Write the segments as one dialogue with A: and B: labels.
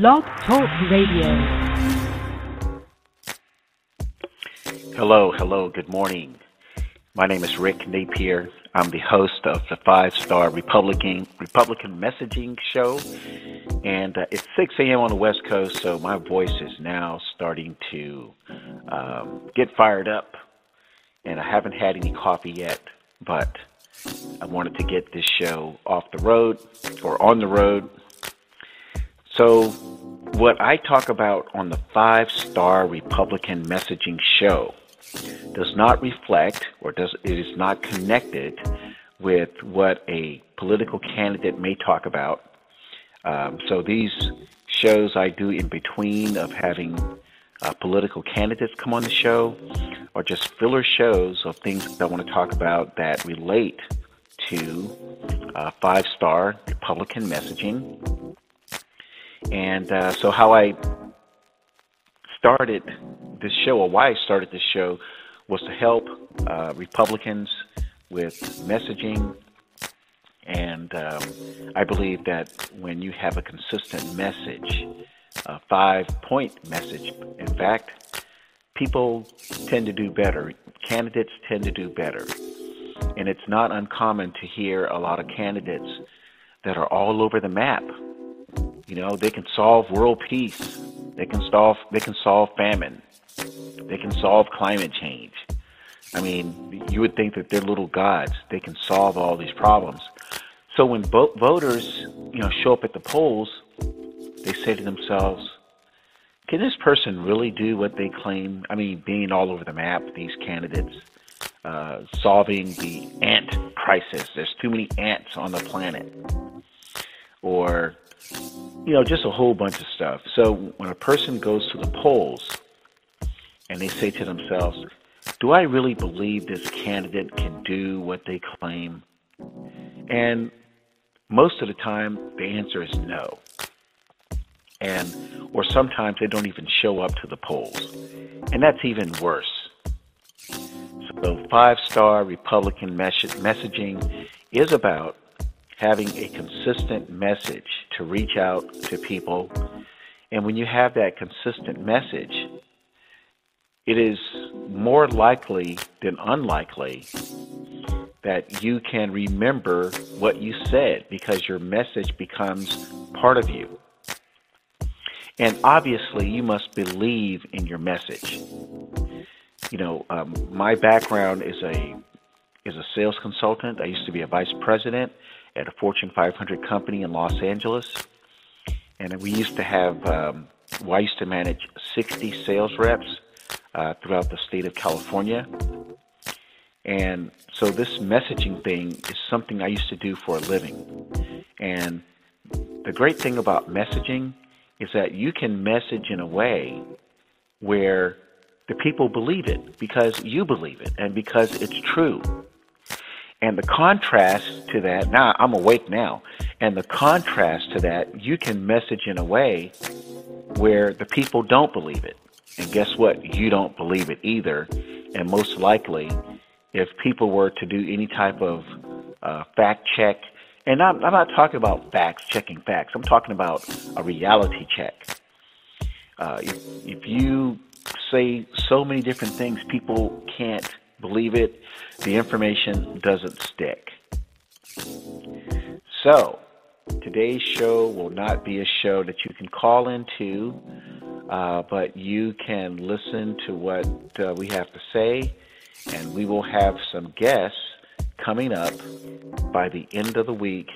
A: Blog Talk Radio.
B: Hello, hello, good morning. My name is Rick Napier. I'm the host of the Five Star Republican Republican Messaging Show, and uh, it's 6 a.m. on the West Coast, so my voice is now starting to um, get fired up, and I haven't had any coffee yet, but I wanted to get this show off the road or on the road. So, what I talk about on the Five Star Republican Messaging Show does not reflect or does it is not connected with what a political candidate may talk about. Um, so these shows I do in between of having uh, political candidates come on the show, or just filler shows of things that I want to talk about that relate to uh, five star Republican messaging. And uh, so, how I started this show, or why I started this show, was to help uh, Republicans with messaging. And um, I believe that when you have a consistent message, a five point message, in fact, people tend to do better. Candidates tend to do better. And it's not uncommon to hear a lot of candidates that are all over the map. You know, they can solve world peace. They can solve they can solve famine. They can solve climate change. I mean, you would think that they're little gods. They can solve all these problems. So when bo- voters, you know, show up at the polls, they say to themselves, "Can this person really do what they claim?" I mean, being all over the map, these candidates, uh, solving the ant crisis. There's too many ants on the planet, or you know, just a whole bunch of stuff. So when a person goes to the polls and they say to themselves, do I really believe this candidate can do what they claim? And most of the time, the answer is no. And, or sometimes they don't even show up to the polls. And that's even worse. So, five star Republican mes- messaging is about having a consistent message to reach out to people. And when you have that consistent message, it is more likely than unlikely that you can remember what you said because your message becomes part of you. And obviously, you must believe in your message. You know, um, my background is a is a sales consultant. I used to be a vice president at a Fortune 500 company in Los Angeles, and we used to have. Um, I used to manage 60 sales reps uh, throughout the state of California. And so this messaging thing is something I used to do for a living. And the great thing about messaging is that you can message in a way where the people believe it because you believe it and because it's true. And the contrast to that, now I'm awake now, and the contrast to that, you can message in a way where the people don't believe it. And guess what? You don't believe it either. And most likely, if people were to do any type of uh, fact check, and I'm, I'm not talking about facts, checking facts, I'm talking about a reality check. Uh, if, if you say so many different things, people can't believe it, the information doesn't stick. So, today's show will not be a show that you can call into uh, but you can listen to what uh, we have to say, and we will have some guests coming up by the end of the week,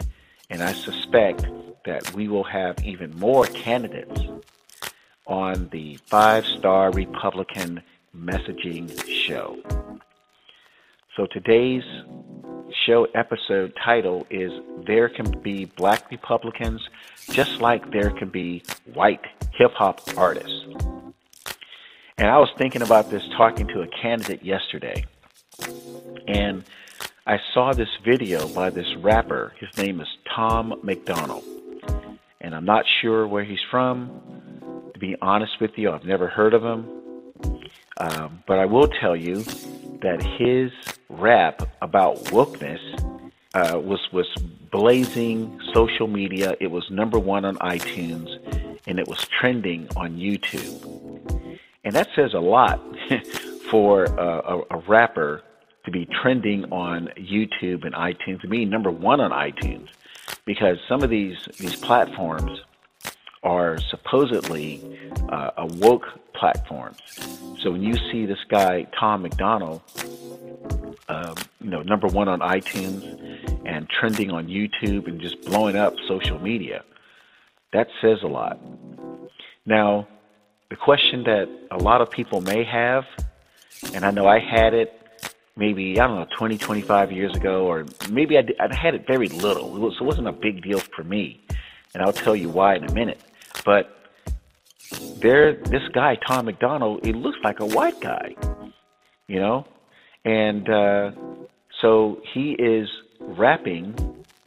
B: and I suspect that we will have even more candidates on the Five Star Republican Messaging Show. So today's show episode title is There Can Be Black Republicans Just Like There Can Be White Hip Hop Artists. And I was thinking about this talking to a candidate yesterday. And I saw this video by this rapper. His name is Tom McDonald. And I'm not sure where he's from. To be honest with you, I've never heard of him. Um, but I will tell you that his rap about wokeness uh, was was blazing social media. It was number one on iTunes, and it was trending on YouTube. And that says a lot for a, a, rapper to be trending on YouTube and iTunes, to be number one on iTunes, because some of these these platforms are supposedly uh, a woke platforms. So when you see this guy Tom McDonald, um, you know, number one on iTunes and trending on YouTube and just blowing up social media, that says a lot. Now, the question that a lot of people may have, and I know I had it maybe, I don't know, 20, 25 years ago, or maybe I, I had it very little. It, was, it wasn't a big deal for me. And I'll tell you why in a minute. But there, this guy, Tom McDonald, he looks like a white guy, you know? And uh, so he is rapping,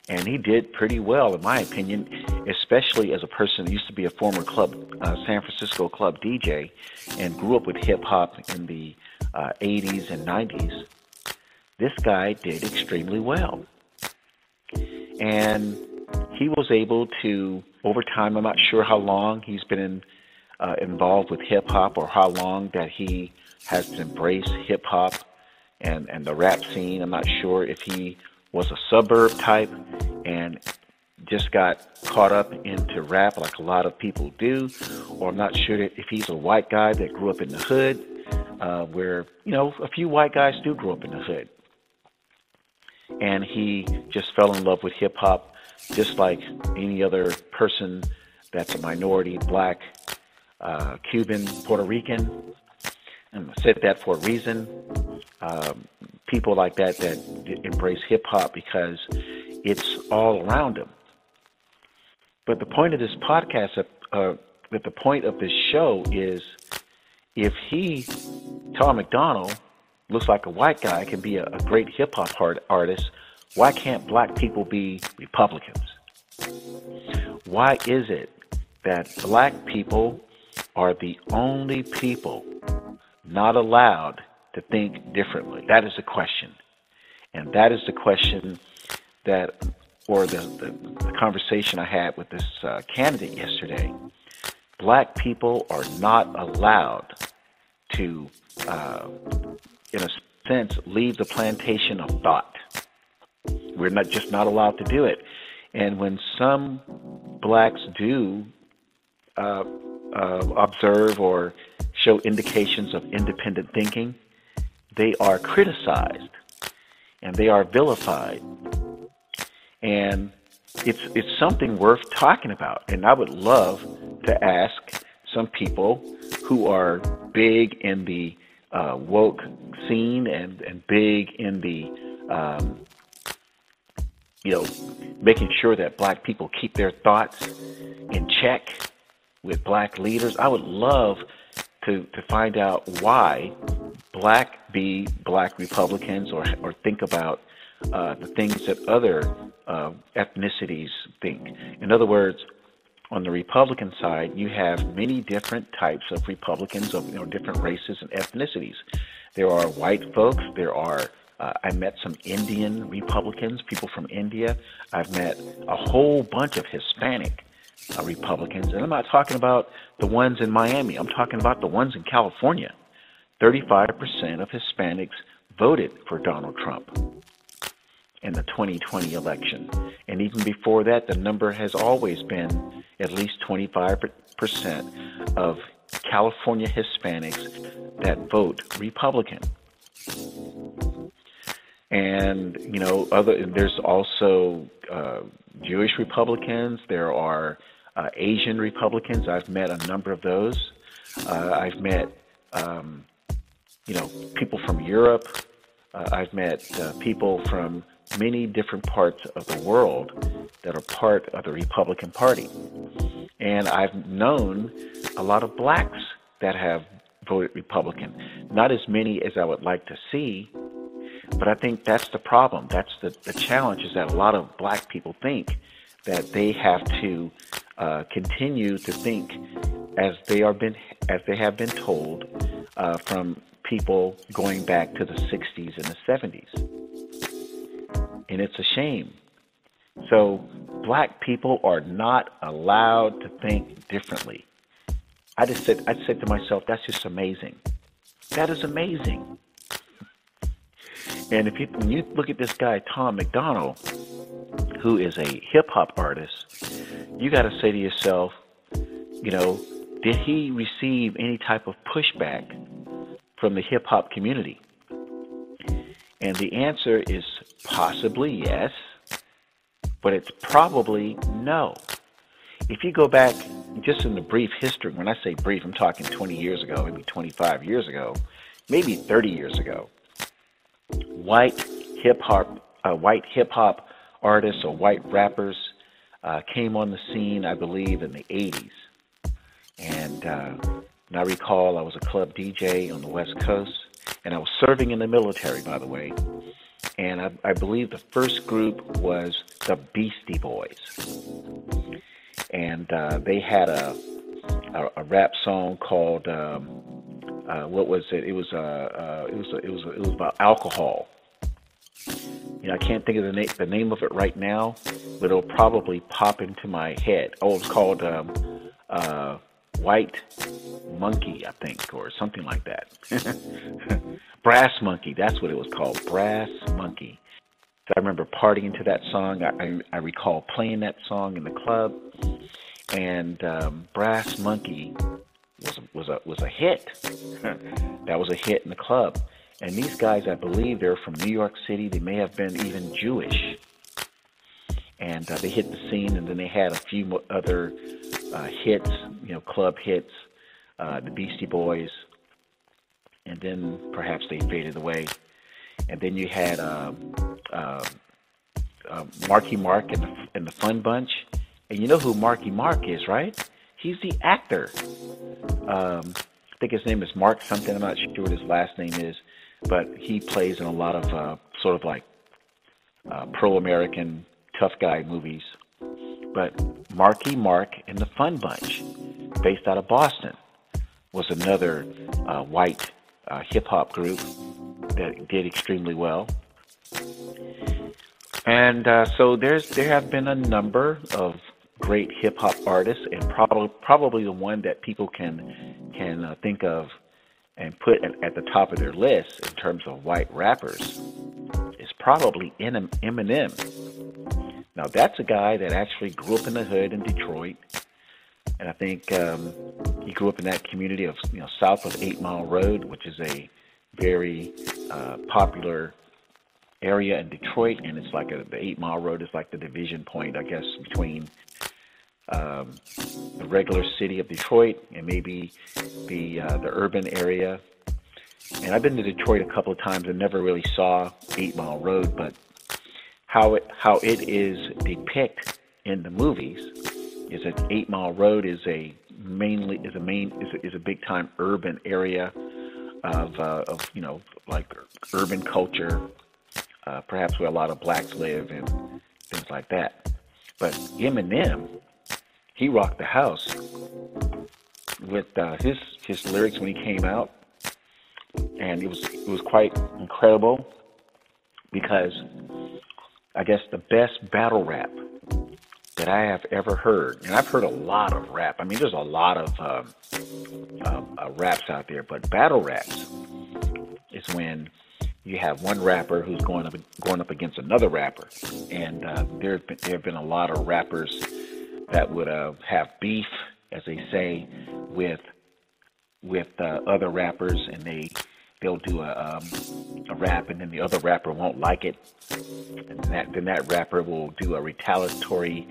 B: and he did pretty well, in my opinion, especially as a person who used to be a former club, uh, San Francisco club DJ, and grew up with hip hop in the uh, 80s and 90s. This guy did extremely well. And he was able to, over time, I'm not sure how long he's been in, uh, involved with hip hop or how long that he has embraced hip hop and, and the rap scene. I'm not sure if he was a suburb type and just got caught up into rap like a lot of people do, or I'm not sure if he's a white guy that grew up in the hood, uh, where, you know, a few white guys do grow up in the hood. And he just fell in love with hip hop just like any other person that's a minority, black, uh, Cuban, Puerto Rican. And I said that for a reason. Um, people like that that embrace hip hop because it's all around them. But the point of this podcast, uh, that the point of this show is if he, Tom McDonald, looks like a white guy, can be a, a great hip hop artist, why can't black people be Republicans? Why is it that black people are the only people not allowed to think differently? That is the question. And that is the question that, or the, the, the conversation I had with this uh, candidate yesterday. Black people are not allowed to, uh, in a sense, leave the plantation of thought. We're not just not allowed to do it. And when some blacks do uh, uh, observe or show indications of independent thinking, they are criticized and they are vilified. And it's it's something worth talking about. And I would love to ask some people who are big in the uh, woke scene and, and big in the um, you know, making sure that black people keep their thoughts in check with black leaders. I would love to, to find out why black be black Republicans or, or think about uh, the things that other uh, ethnicities think. In other words, on the Republican side, you have many different types of Republicans of you know, different races and ethnicities. There are white folks, there are uh, I met some Indian Republicans, people from India. I've met a whole bunch of Hispanic uh, Republicans. And I'm not talking about the ones in Miami, I'm talking about the ones in California. 35% of Hispanics voted for Donald Trump in the 2020 election. And even before that, the number has always been at least 25% of California Hispanics that vote Republican and you know other there's also uh, Jewish Republicans. There are uh, Asian Republicans. I've met a number of those. Uh, I've met um, you know people from Europe. Uh, I've met uh, people from many different parts of the world that are part of the Republican Party, and I've known a lot of blacks that have voted Republican. Not as many as I would like to see, but I think that's the problem. That's the, the challenge is that a lot of black people think that they have to uh, continue to think as they are been as they have been told uh, from people going back to the 60s and the 70s. And it's a shame. So black people are not allowed to think differently. I just said, I said to myself, that's just amazing. That is amazing. And if you, when you look at this guy, Tom McDonald, who is a hip hop artist, you got to say to yourself, you know, did he receive any type of pushback from the hip hop community? And the answer is possibly yes, but it's probably no. If you go back just in the brief history, when I say brief, I'm talking 20 years ago, maybe 25 years ago, maybe 30 years ago, white hip hop, uh, white hip hop artists or white rappers uh, came on the scene, I believe, in the 80s. And, uh, and I recall I was a club DJ on the West Coast, and I was serving in the military, by the way. And I, I believe the first group was the Beastie Boys, and uh, they had a, a, a rap song called um, uh, what was it? It was uh, uh, it was it was it was about alcohol. You know, I can't think of the name the name of it right now, but it'll probably pop into my head. Oh, it's called um, uh, White Monkey, I think, or something like that. Brass Monkey, that's what it was called. Brass Monkey. So I remember partying to that song. I, I, I recall playing that song in the club, and um, Brass Monkey was was a was a hit. that was a hit in the club. And these guys, I believe, they're from New York City. They may have been even Jewish. And uh, they hit the scene, and then they had a few other uh, hits, you know, club hits, uh, the Beastie Boys, and then perhaps they faded away. And then you had um, uh, uh, Marky Mark and the, and the Fun Bunch. And you know who Marky Mark is, right? He's the actor. Um, I think his name is Mark something. I'm not sure what his last name is, but he plays in a lot of uh, sort of like uh, pro-American tough guy movies. But Marky Mark and the Fun Bunch, based out of Boston, was another uh, white uh, hip hop group that did extremely well. And uh, so there's there have been a number of great hip hop artists, and probably probably the one that people can can uh, think of and put at, at the top of their list in terms of white rappers is probably Eminem. Now that's a guy that actually grew up in the hood in Detroit, and I think um, he grew up in that community of you know south of Eight Mile Road, which is a very uh, popular area in Detroit, and it's like a, the Eight Mile Road is like the division point, I guess, between um, the regular city of Detroit and maybe the uh, the urban area. And I've been to Detroit a couple of times and never really saw Eight Mile Road, but how it how it is depicted in the movies is that Eight Mile Road is a mainly is a main is a, is a big time urban area of uh, of you know like urban culture, uh, perhaps where a lot of blacks live and things like that. But Eminem he rocked the house with uh, his his lyrics when he came out, and it was it was quite incredible because I guess the best battle rap that I have ever heard, and I've heard a lot of rap. I mean, there's a lot of uh, uh, uh, raps out there, but battle raps is when you have one rapper who's going up going up against another rapper, and uh, there there have been a lot of rappers that would uh, have beef, as they say, with with uh, other rappers, and they they'll do a um, a rap, and then the other rapper won't like it, and that then that rapper will do a retaliatory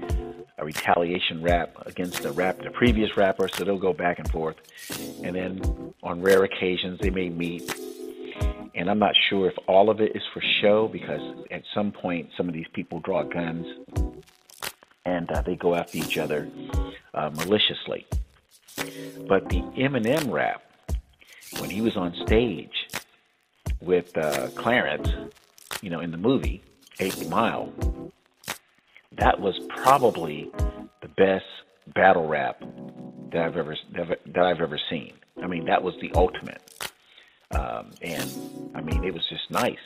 B: a retaliation rap against the rap the previous rapper, so they'll go back and forth, and then on rare occasions they may meet. And I'm not sure if all of it is for show because at some point some of these people draw guns and uh, they go after each other uh, maliciously. But the Eminem rap, when he was on stage with uh, Clarence, you know, in the movie Eight Mile, that was probably the best battle rap that I've ever that I've ever seen. I mean, that was the ultimate, um, and I mean, it was just nice.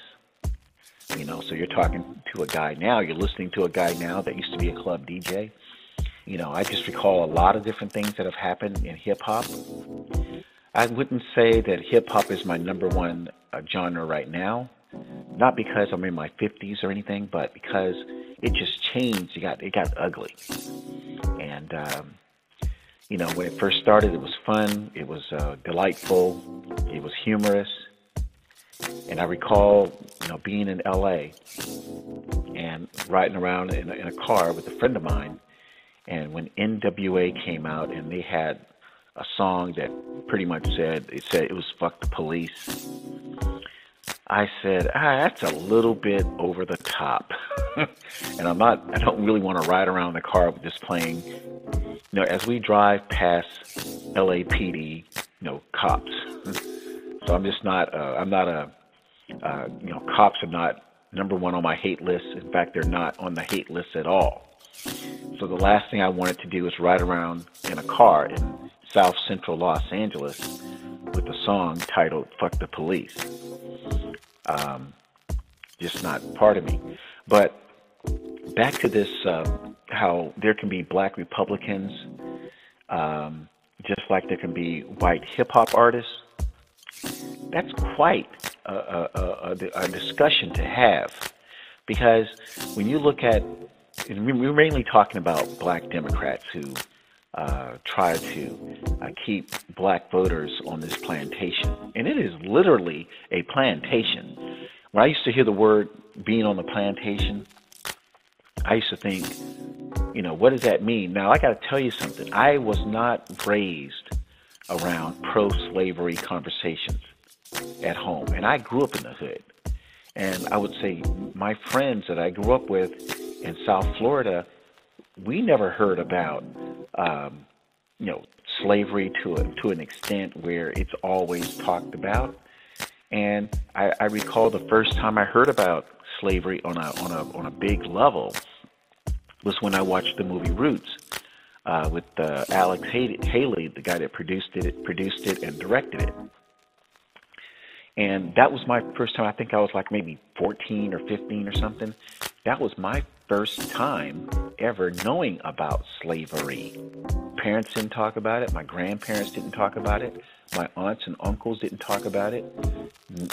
B: You know, so you're talking to a guy now, you're listening to a guy now that used to be a club DJ. You know, I just recall a lot of different things that have happened in hip hop. I wouldn't say that hip hop is my number one uh, genre right now, not because I'm in my 50s or anything, but because it just changed. It got it got ugly, and um, you know when it first started, it was fun. It was uh, delightful. It was humorous, and I recall you know being in L.A. and riding around in a, in a car with a friend of mine, and when NWA came out and they had a song that pretty much said it said it was "fuck the police." I said, ah, that's a little bit over the top. and I'm not, I don't really want to ride around the car with this playing, you know, as we drive past LAPD, you know, cops. so I'm just not, uh, I'm not a, uh, you know, cops are not number one on my hate list. In fact, they're not on the hate list at all. So the last thing I wanted to do was ride around in a car in South Central Los Angeles with a song titled "Fuck the Police." Um, just not part of me. But back to this, uh, how there can be black Republicans, um, just like there can be white hip hop artists. That's quite a, a, a, discussion to have, because when you look at, we're mainly talking about black Democrats who uh, try to uh, keep black voters on this plantation. And it is literally a plantation. When I used to hear the word being on the plantation, I used to think, you know, what does that mean? Now, I got to tell you something. I was not raised around pro slavery conversations at home, and I grew up in the hood. And I would say my friends that I grew up with in South Florida, we never heard about um, you know, slavery to a, to an extent where it's always talked about. And I, I recall the first time I heard about slavery on a on a on a big level was when I watched the movie Roots uh, with uh, Alex Haley, the guy that produced it, produced it and directed it. And that was my first time. I think I was like maybe 14 or 15 or something. That was my first time ever knowing about slavery. Parents didn't talk about it. My grandparents didn't talk about it. My aunts and uncles didn't talk about it.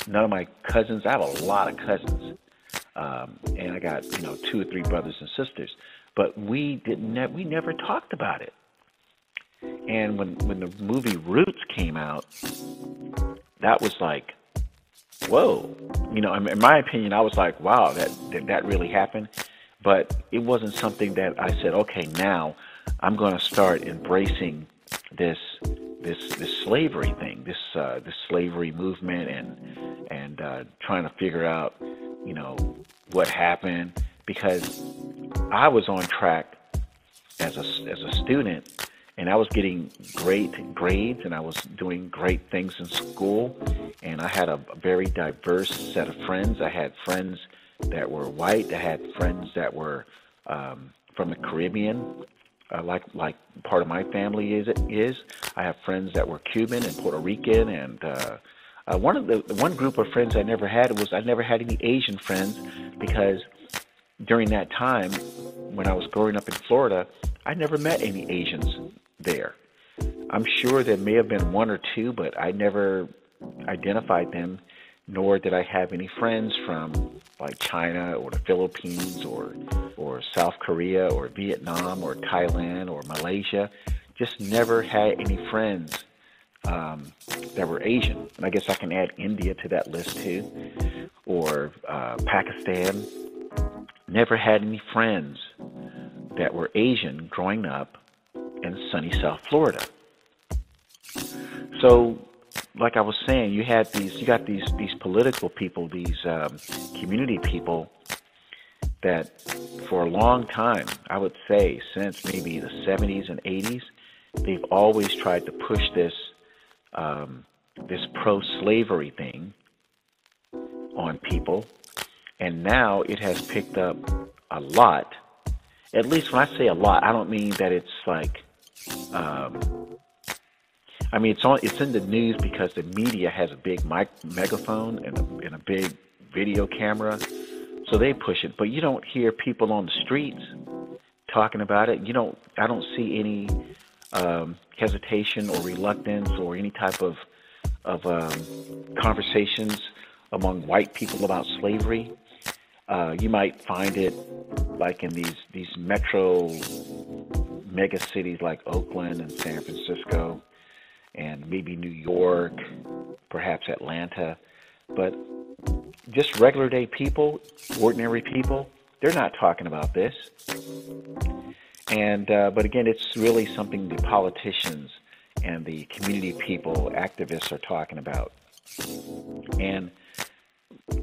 B: None of my cousins. I have a lot of cousins, um, and I got you know two or three brothers and sisters. But we didn't. Ne- we never talked about it. And when when the movie Roots came out, that was like, whoa. You know, in my opinion, I was like, wow, that that, that really happened but it wasn't something that I said, okay, now I'm going to start embracing this this this slavery thing, this uh, this slavery movement, and and uh, trying to figure out, you know, what happened because I was on track as a as a student, and I was getting great grades, and I was doing great things in school, and I had a very diverse set of friends. I had friends that were white. I had friends that were um, from the Caribbean, uh, like like part of my family is is. I have friends that were Cuban and Puerto Rican, and uh, uh, one of the one group of friends I never had was I never had any Asian friends because during that time when I was growing up in Florida, I never met any Asians there. I'm sure there may have been one or two, but I never identified them nor did I have any friends from like China or the Philippines or or South Korea or Vietnam or Thailand or Malaysia. Just never had any friends um, that were Asian. And I guess I can add India to that list too, or uh, Pakistan. Never had any friends that were Asian growing up in sunny South Florida. So like I was saying, you had these, you got these these political people, these um, community people that, for a long time, I would say since maybe the 70s and 80s, they've always tried to push this um, this pro-slavery thing on people, and now it has picked up a lot. At least when I say a lot, I don't mean that it's like um, I mean, it's on. It's in the news because the media has a big mic, megaphone and a, and a big video camera. So they push it, but you don't hear people on the streets talking about it. You don't. I don't see any um, hesitation or reluctance or any type of of um, conversations among white people about slavery. Uh, you might find it like in these these metro mega cities like Oakland and San Francisco, and maybe New York, perhaps Atlanta, but just regular day people, ordinary people, they're not talking about this. And uh, but again, it's really something the politicians and the community people, activists, are talking about. And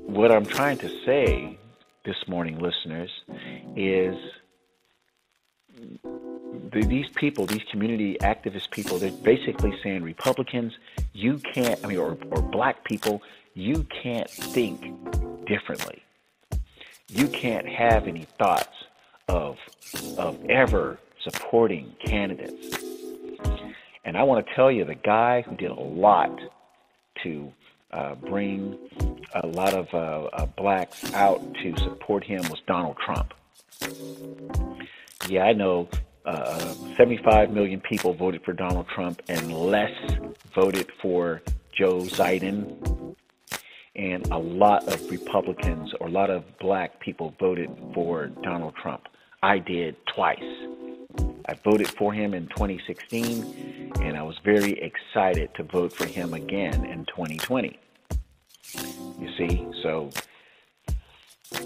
B: what I'm trying to say this morning, listeners, is these people, these community activist people, they're basically saying Republicans, you can't, I mean, or, or black people, you can't think differently. You can't have any thoughts of, of ever supporting candidates. And I want to tell you, the guy who did a lot to uh, bring a lot of uh, uh, blacks out to support him was Donald Trump. Yeah, I know uh, 75 million people voted for Donald Trump and less voted for Joe Biden. And a lot of Republicans or a lot of black people voted for Donald Trump. I did twice. I voted for him in 2016, and I was very excited to vote for him again in 2020. You see, so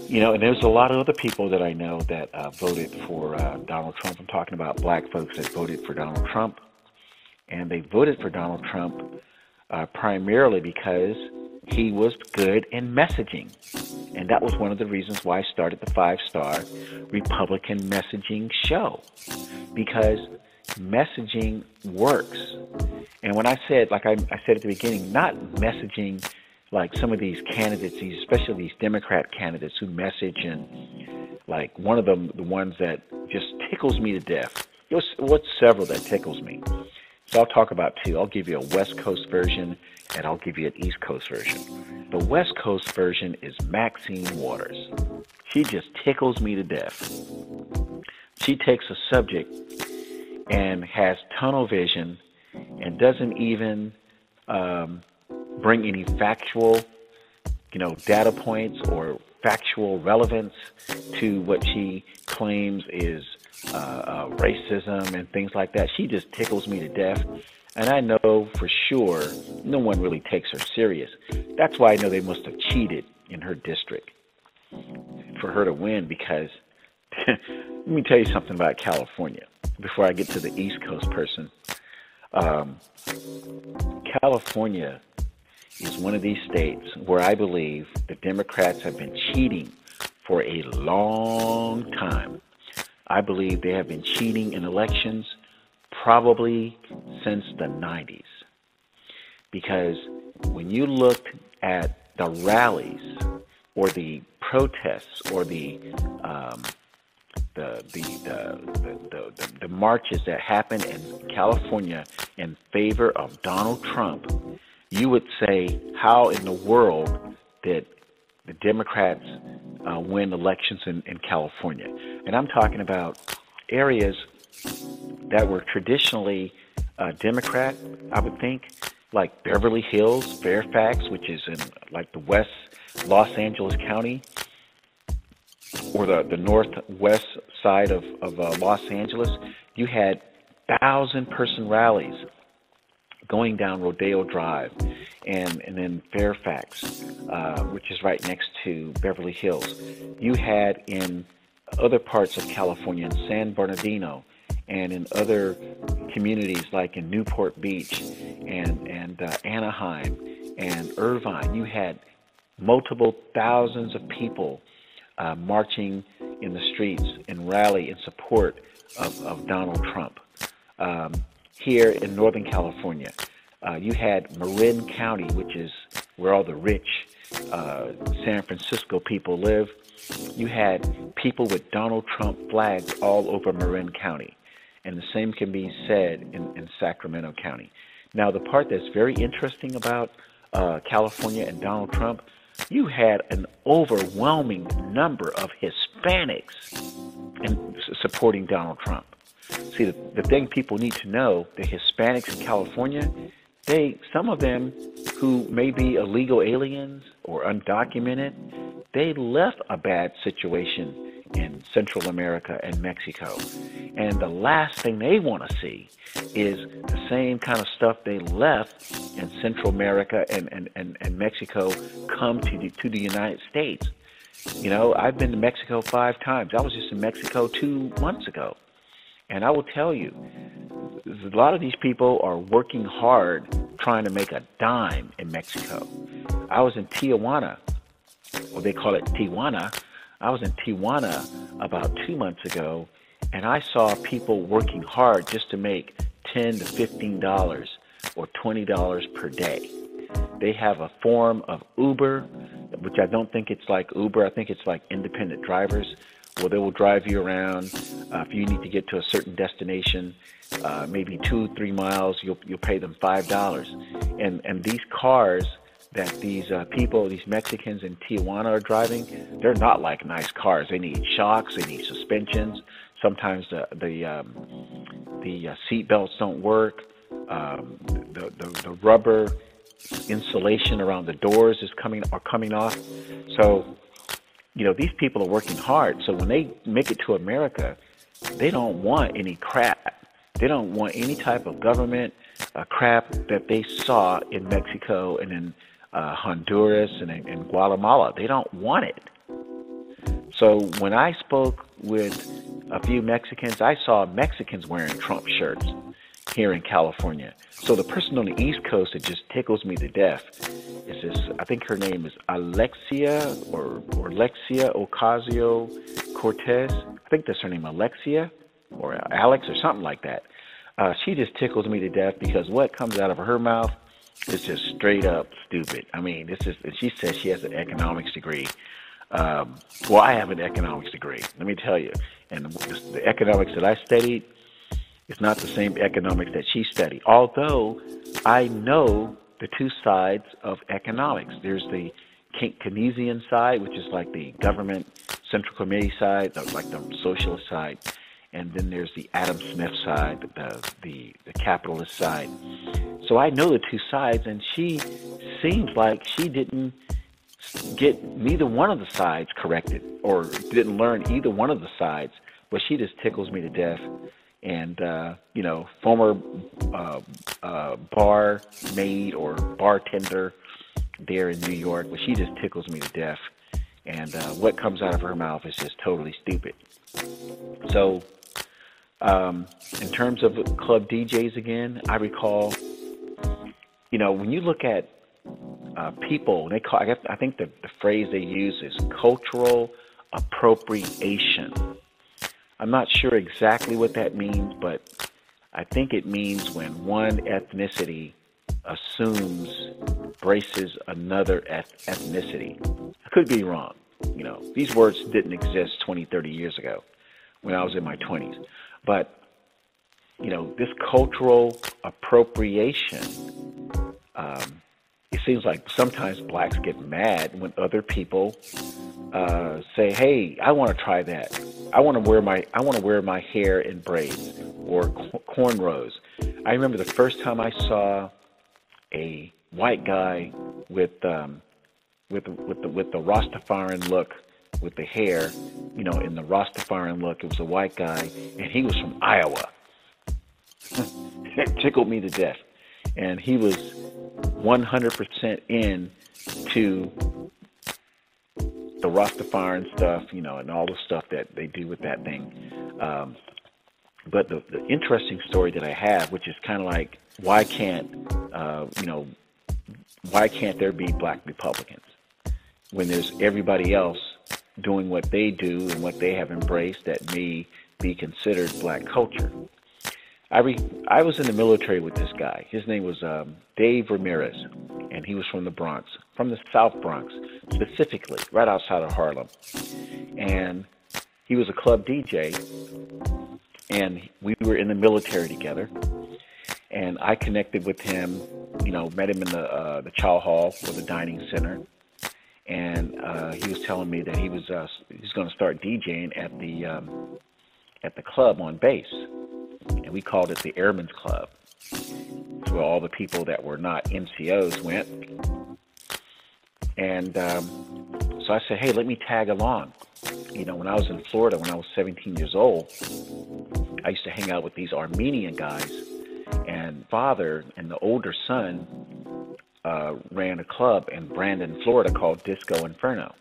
B: you know, and there's a lot of other people that I know that uh, voted for uh, Donald Trump. I'm talking about black folks that voted for Donald Trump, and they voted for Donald Trump uh, primarily because he was good in messaging. And that was one of the reasons why I started the five star Republican messaging show. Because messaging works. And when I said, like I, I said at the beginning, not messaging like some of these candidates, these, especially these Democrat candidates who message and like one of them, the ones that just tickles me to death. What's several that tickles me? So I'll talk about two. I'll give you a West Coast version and I'll give you an East Coast version. The West Coast version is Maxine Waters. She just tickles me to death. She takes a subject and has tunnel vision and doesn't even um, bring any factual, you know, data points or factual relevance to what she claims is uh, uh, racism and things like that. She just tickles me to death. And I know for sure no one really takes her serious. That's why I know they must have cheated in her district for her to win because let me tell you something about California before I get to the East Coast person. Um, California is one of these states where I believe the Democrats have been cheating for a long time. I believe they have been cheating in elections probably since the 90s. Because when you looked at the rallies or the protests or the um, the, the, the, the, the, the marches that happened in California in favor of Donald Trump, you would say, how in the world did the Democrats uh, win elections in, in California? And I'm talking about areas that were traditionally uh, Democrat, I would think, like Beverly Hills, Fairfax, which is in like the west Los Angeles County, or the, the northwest side of, of uh, Los Angeles, you had thousand person rallies going down Rodeo Drive and, and then Fairfax, uh, which is right next to Beverly Hills. You had in other parts of California, in San Bernardino, and in other communities like in Newport Beach and, and uh, Anaheim and Irvine, you had multiple thousands of people uh, marching in the streets and rally in support of, of Donald Trump. Um, here in Northern California, uh, you had Marin County, which is where all the rich uh, San Francisco people live. You had people with Donald Trump flags all over Marin County. And the same can be said in, in Sacramento County. Now, the part that's very interesting about uh, California and Donald Trump, you had an overwhelming number of Hispanics in supporting Donald Trump. See, the, the thing people need to know, the Hispanics in California, they some of them who may be illegal aliens or undocumented, they left a bad situation in Central America and Mexico. And the last thing they want to see is the same kind of stuff they left in Central America and, and, and, and Mexico come to the, to the United States. You know, I've been to Mexico five times. I was just in Mexico two months ago. And I will tell you, a lot of these people are working hard trying to make a dime in Mexico. I was in Tijuana, or they call it Tijuana. I was in Tijuana about two months ago, and I saw people working hard just to make ten to fifteen dollars or twenty dollars per day. They have a form of Uber, which I don't think it's like Uber. I think it's like independent drivers well, they will drive you around. Uh, if you need to get to a certain destination, uh, maybe two, three miles, you'll you'll pay them five dollars. And and these cars that these uh, people, these Mexicans in Tijuana are driving, they're not like nice cars. They need shocks, they need suspensions. Sometimes the the um, the uh, seat belts don't work. Um, the, the the rubber insulation around the doors is coming are coming off. So you know, these people are working hard. So when they make it to America, they don't want any crap. They don't want any type of government uh, crap that they saw in Mexico and in uh, Honduras and in, in Guatemala. They don't want it. So when I spoke with a few Mexicans, I saw Mexicans wearing Trump shirts here in California. So the person on the East Coast that just tickles me to death is this. I think her name is Alexia or, or Alexia Ocasio Cortez. I think that's her name, Alexia or Alex or something like that. Uh, she just tickles me to death because what comes out of her mouth is just straight up stupid. I mean, this is. And She says she has an economics degree. Um, well, I have an economics degree. Let me tell you, and the economics that I studied it's not the same economics that she studied. Although I know the two sides of economics. There's the Keynesian side, which is like the government central committee side, like the socialist side, and then there's the Adam Smith side, the the, the capitalist side. So I know the two sides, and she seems like she didn't get neither one of the sides corrected or didn't learn either one of the sides, but she just tickles me to death and uh, you know former uh, uh, bar maid or bartender there in New York, but she just tickles me to death. And uh, what comes out of her mouth is just totally stupid. So, um, in terms of club DJs again, I recall, you know, when you look at uh, people, they call I, guess, I think the, the phrase they use is cultural appropriation I'm not sure exactly what that means, but I think it means when one ethnicity assumes, braces another ethnicity. I could be wrong. You know, these words didn't exist 20, 30 years ago when I was in my 20s. But, you know, this cultural appropriation, um, it seems like sometimes blacks get mad when other people uh, say, "Hey, I want to try that. I want to wear my I want to wear my hair in braids or cornrows." I remember the first time I saw a white guy with um, with with the with the Rastafarian look with the hair, you know, in the Rastafarian look. It was a white guy, and he was from Iowa. it tickled me to death, and he was 100% in to the Rastafarian stuff, you know, and all the stuff that they do with that thing. Um, but the, the interesting story that I have, which is kind of like, why can't, uh, you know, why can't there be black Republicans when there's everybody else doing what they do and what they have embraced that may be considered black culture? I re- I was in the military with this guy. His name was um, Dave Ramirez, and he was from the Bronx, from the South Bronx specifically, right outside of Harlem. And he was a club DJ, and we were in the military together. And I connected with him, you know, met him in the uh, the chow hall or the dining center, and uh, he was telling me that he was uh, he's going to start DJing at the um, at the club on base, we called it the Airmen's Club. It's where all the people that were not NCOs went, and um, so I said, "Hey, let me tag along." You know, when I was in Florida, when I was 17 years old, I used to hang out with these Armenian guys, and father and the older son uh, ran a club in Brandon, Florida called Disco Inferno.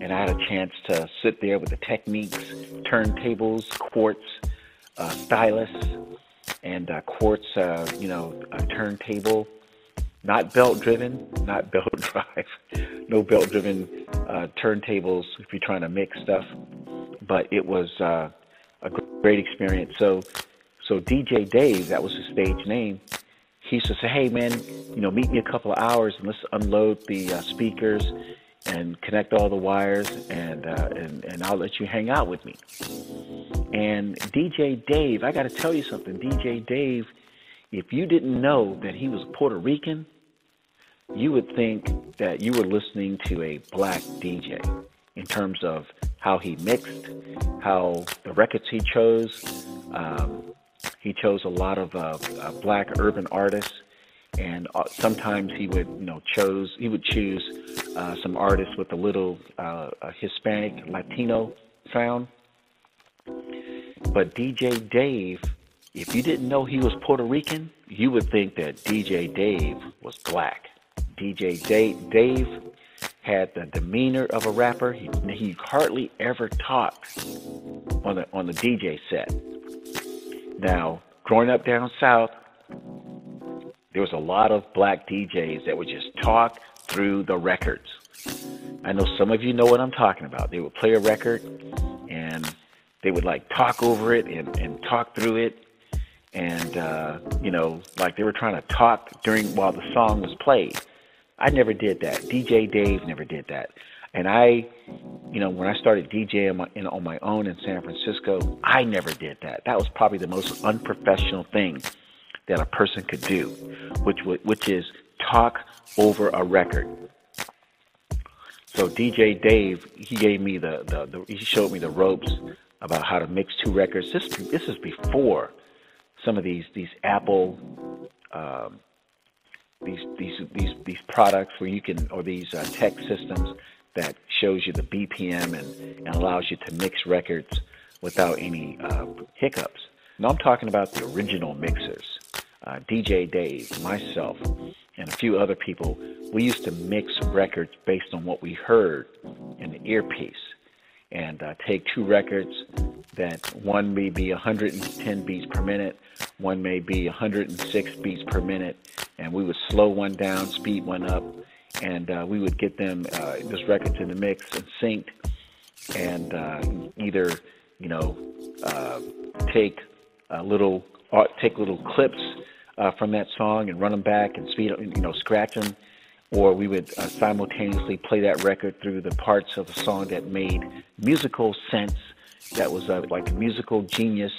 B: And I had a chance to sit there with the Technics, turntables, quartz, uh, stylus, and uh, quartz, uh, you know, a turntable, not belt driven, not belt drive, no belt driven uh, turntables if you're trying to mix stuff. But it was uh, a great experience. So, so DJ Dave, that was his stage name he used to say, "Hey, man, you know, meet me a couple of hours and let's unload the speakers and connect all the wires, and uh, and and I'll let you hang out with me." And DJ Dave, I got to tell you something, DJ Dave, if you didn't know that he was Puerto Rican, you would think that you were listening to a black DJ in terms of how he mixed, how the records he chose. Um, he chose a lot of uh, uh, black urban artists, and uh, sometimes he would, you know, chose he would choose uh, some artists with a little uh, a Hispanic Latino sound. But DJ Dave, if you didn't know he was Puerto Rican, you would think that DJ Dave was black. DJ Dave, Dave had the demeanor of a rapper. He, he hardly ever talked on the on the DJ set. Now, growing up down south, there was a lot of black DJs that would just talk through the records. I know some of you know what I'm talking about. They would play a record and they would like talk over it and, and talk through it. And, uh, you know, like they were trying to talk during while the song was played. I never did that. DJ Dave never did that. And I, you know, when I started DJing my, on my own in San Francisco, I never did that. That was probably the most unprofessional thing that a person could do, which which is talk over a record. So DJ Dave, he gave me the, the, the he showed me the ropes about how to mix two records. This this is before some of these these Apple um, these these these these products where you can or these uh, tech systems that shows you the BPM and, and allows you to mix records without any uh, hiccups. Now I'm talking about the original mixers. Uh, DJ Dave, myself, and a few other people, we used to mix records based on what we heard in the earpiece and uh, take two records that one may be 110 beats per minute, one may be 106 beats per minute, and we would slow one down, speed one up, and uh, we would get them uh, those records in the mix and synced, and uh, either you know uh, take a little uh, take little clips uh, from that song and run them back and speed you know scratch them, or we would uh, simultaneously play that record through the parts of the song that made musical sense, that was uh, like musical genius.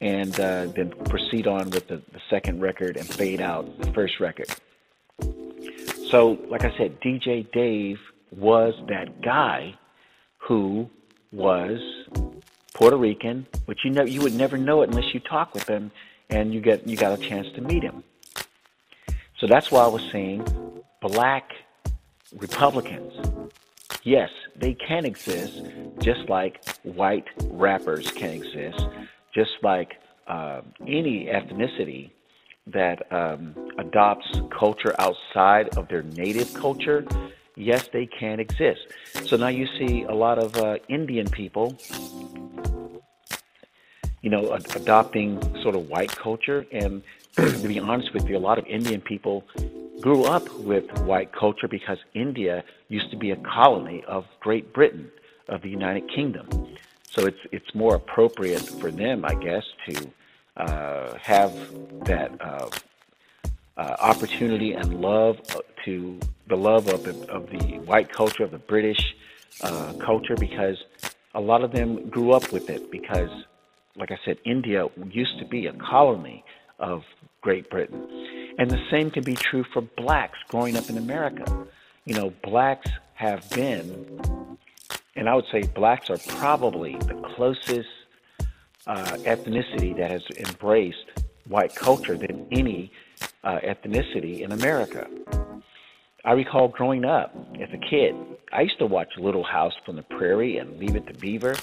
B: And uh, then proceed on with the, the second record and fade out the first record. So, like I said, DJ Dave was that guy who was Puerto Rican, but you know you would never know it unless you talk with him and you get you got a chance to meet him. So that's why I was saying black Republicans. Yes, they can exist, just like white rappers can exist, just like uh, any ethnicity that um, adopts culture outside of their native culture, yes, they can exist. So now you see a lot of uh, Indian people, you know, ad- adopting sort of white culture. And to be honest with you, a lot of Indian people grew up with white culture because India used to be a colony of Great Britain, of the United Kingdom. So it's it's more appropriate for them, I guess, to uh, have that uh, uh, opportunity and love to the love of the, of the white culture, of the British uh, culture, because a lot of them grew up with it. Because, like I said, India used to be a colony of Great Britain. And the same can be true for blacks growing up in America. you know, blacks have been, and I would say blacks are probably the closest uh, ethnicity that has embraced white culture than any uh, ethnicity in America. I recall growing up as a kid, I used to watch Little House on the Prairie and Leave It to Beaver,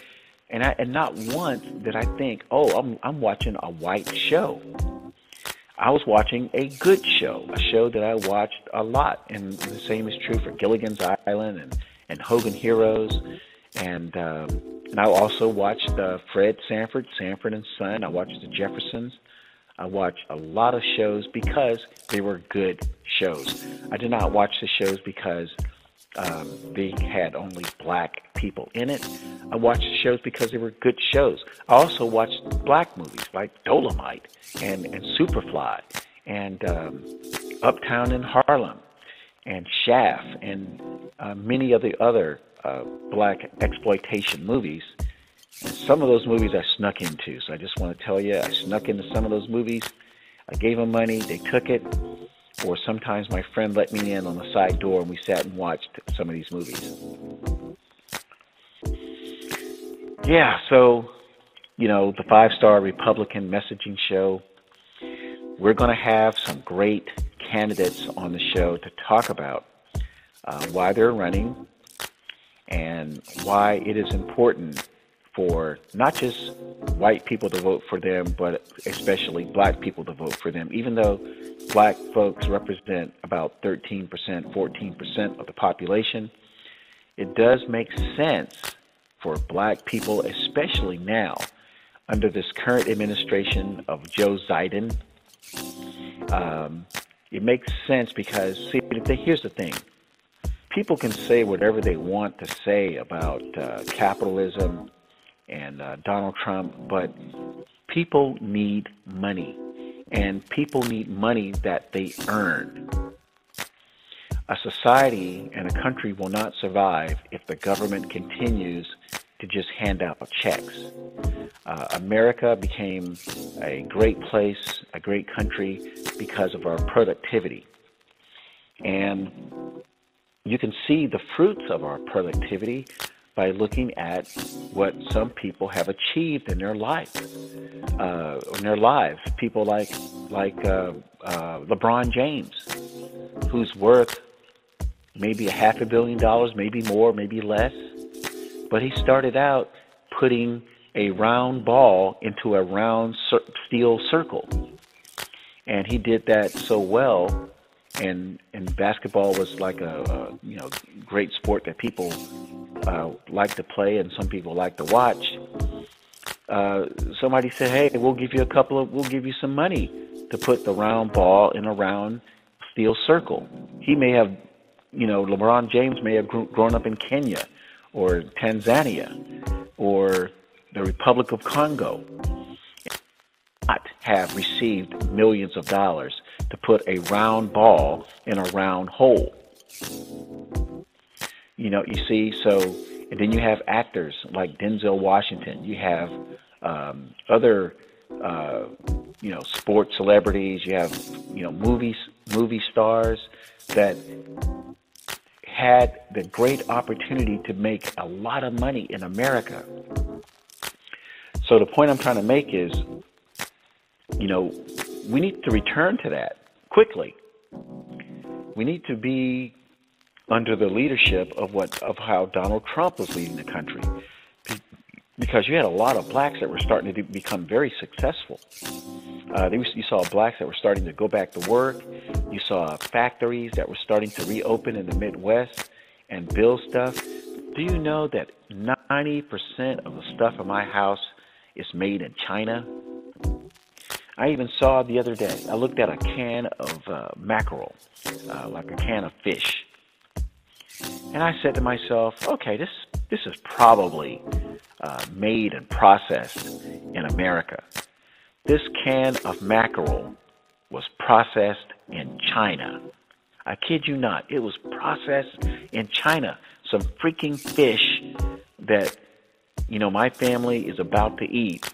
B: and I and not once did I think, oh, I'm I'm watching a white show. I was watching a good show, a show that I watched a lot, and the same is true for Gilligan's Island and and Hogan Heroes, and um, and I also watched uh, Fred Sanford, Sanford and Son. I watched The Jeffersons. I watched a lot of shows because they were good shows. I did not watch the shows because um, they had only black people in it. I watched shows because they were good shows. I also watched black movies like Dolomite and, and Superfly and um, Uptown in Harlem and Shaft and uh, many of the other uh, black exploitation movies. And some of those movies I snuck into. So I just want to tell you, I snuck into some of those movies. I gave them money, they took it, or sometimes my friend let me in on the side door and we sat and watched some of these movies. Yeah, so, you know, the five star Republican messaging show, we're going to have some great candidates on the show to talk about uh, why they're running and why it is important for not just white people to vote for them, but especially black people to vote for them, even though black folks represent about 13%, 14% of the population. It does make sense for black people, especially now, under this current administration of Joe Biden. Um, it makes sense because, see, here's the thing people can say whatever they want to say about uh, capitalism and uh, Donald Trump, but people need money, and people need money that they earn. A society and a country will not survive if the government continues to just hand out checks. Uh, America became a great place, a great country because of our productivity. And you can see the fruits of our productivity by looking at what some people have achieved in their life, uh, in their lives. People like like uh, uh, LeBron James, who's worth maybe a half a billion dollars, maybe more, maybe less, but he started out putting a round ball into a round steel circle, and he did that so well and and basketball was like a, a you know great sport that people uh, like to play and some people like to watch. Uh, somebody said, "Hey, we'll give you a couple of we'll give you some money to put the round ball in a round steel circle." He may have, you know, LeBron James may have grown up in Kenya or Tanzania or the Republic of Congo not have received millions of dollars to put a round ball in a round hole. You know, you see, so, and then you have actors like Denzel Washington. You have um, other, uh, you know, sports celebrities. You have, you know, movies, movie stars that had the great opportunity to make a lot of money in America. So the point I'm trying to make is you know, we need to return to that quickly. We need to be under the leadership of what of how Donald Trump was leading the country, because you had a lot of blacks that were starting to become very successful. Uh, you saw blacks that were starting to go back to work. You saw factories that were starting to reopen in the Midwest and build stuff. Do you know that 90% of the stuff in my house is made in China? I even saw the other day, I looked at a can of uh, mackerel, uh, like a can of fish. And I said to myself, okay, this, this is probably uh, made and processed in America. This can of mackerel was processed in China. I kid you not, it was processed in China. Some freaking fish that, you know, my family is about to eat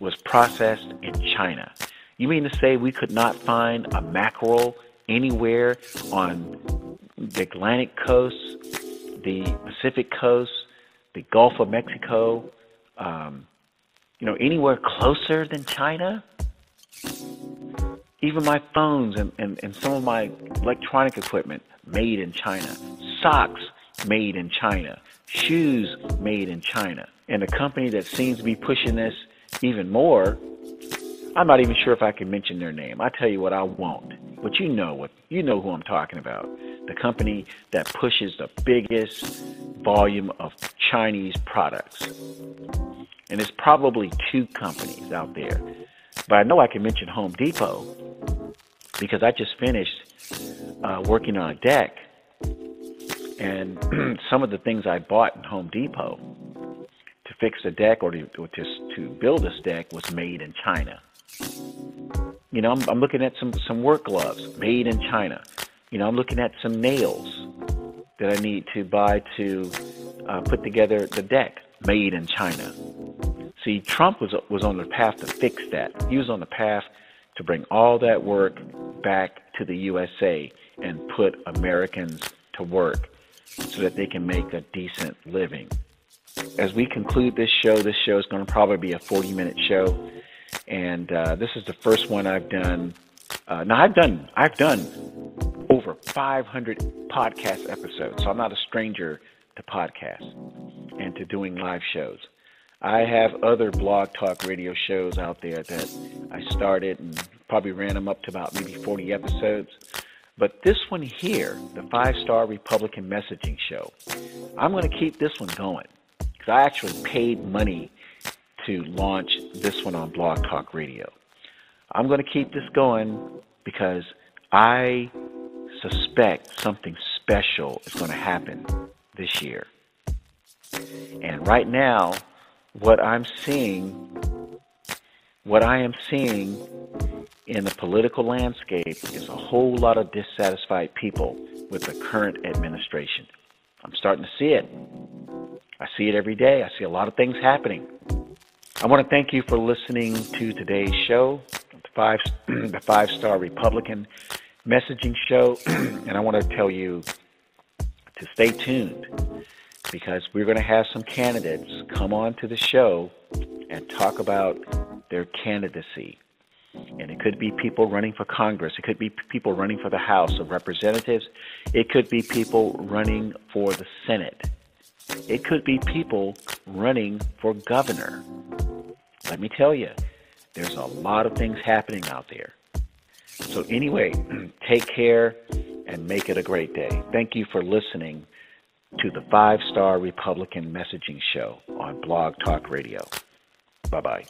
B: was processed in China. You mean to say we could not find a mackerel anywhere on the Atlantic coast, the Pacific coast, the Gulf of Mexico, um, you know, anywhere closer than China. Even my phones and, and, and some of my electronic equipment made in China. Socks made in China. Shoes made in China. And a company that seems to be pushing this even more, I'm not even sure if I can mention their name. I tell you what I won't. But you know what you know who I'm talking about. The company that pushes the biggest volume of Chinese products. And it's probably two companies out there. But I know I can mention Home Depot because I just finished uh, working on a deck. And some of the things I bought in Home Depot to fix the deck or to, or to, to build this deck was made in China. You know, I'm, I'm looking at some, some work gloves made in China. You know, I'm looking at some nails that I need to buy to uh, put together the deck made in China. See, Trump was was on the path to fix that. He was on the path to bring all that work back to the USA and put Americans to work so that they can make a decent living. As we conclude this show, this show is going to probably be a 40 minute show. And uh, this is the first one I've done. Uh, now I've done I've done over 500 podcast episodes, so I'm not a stranger to podcasts and to doing live shows. I have other blog talk radio shows out there that I started and probably ran them up to about maybe 40 episodes. But this one here, the Five Star Republican Messaging Show, I'm going to keep this one going because I actually paid money to launch this one on Blog Talk Radio. I'm going to keep this going because I suspect something special is going to happen this year. And right now, what I'm seeing, what I am seeing in the political landscape is a whole lot of dissatisfied people with the current administration. I'm starting to see it. I see it every day. I see a lot of things happening. I want to thank you for listening to today's show, the five, the five star Republican messaging show, and I want to tell you to stay tuned because we're going to have some candidates come on to the show and talk about their candidacy. And it could be people running for Congress. It could be people running for the House of Representatives. It could be people running for the Senate. It could be people running for governor. Let me tell you, there's a lot of things happening out there. So, anyway, take care and make it a great day. Thank you for listening to the Five Star Republican Messaging Show on Blog Talk Radio. Bye bye.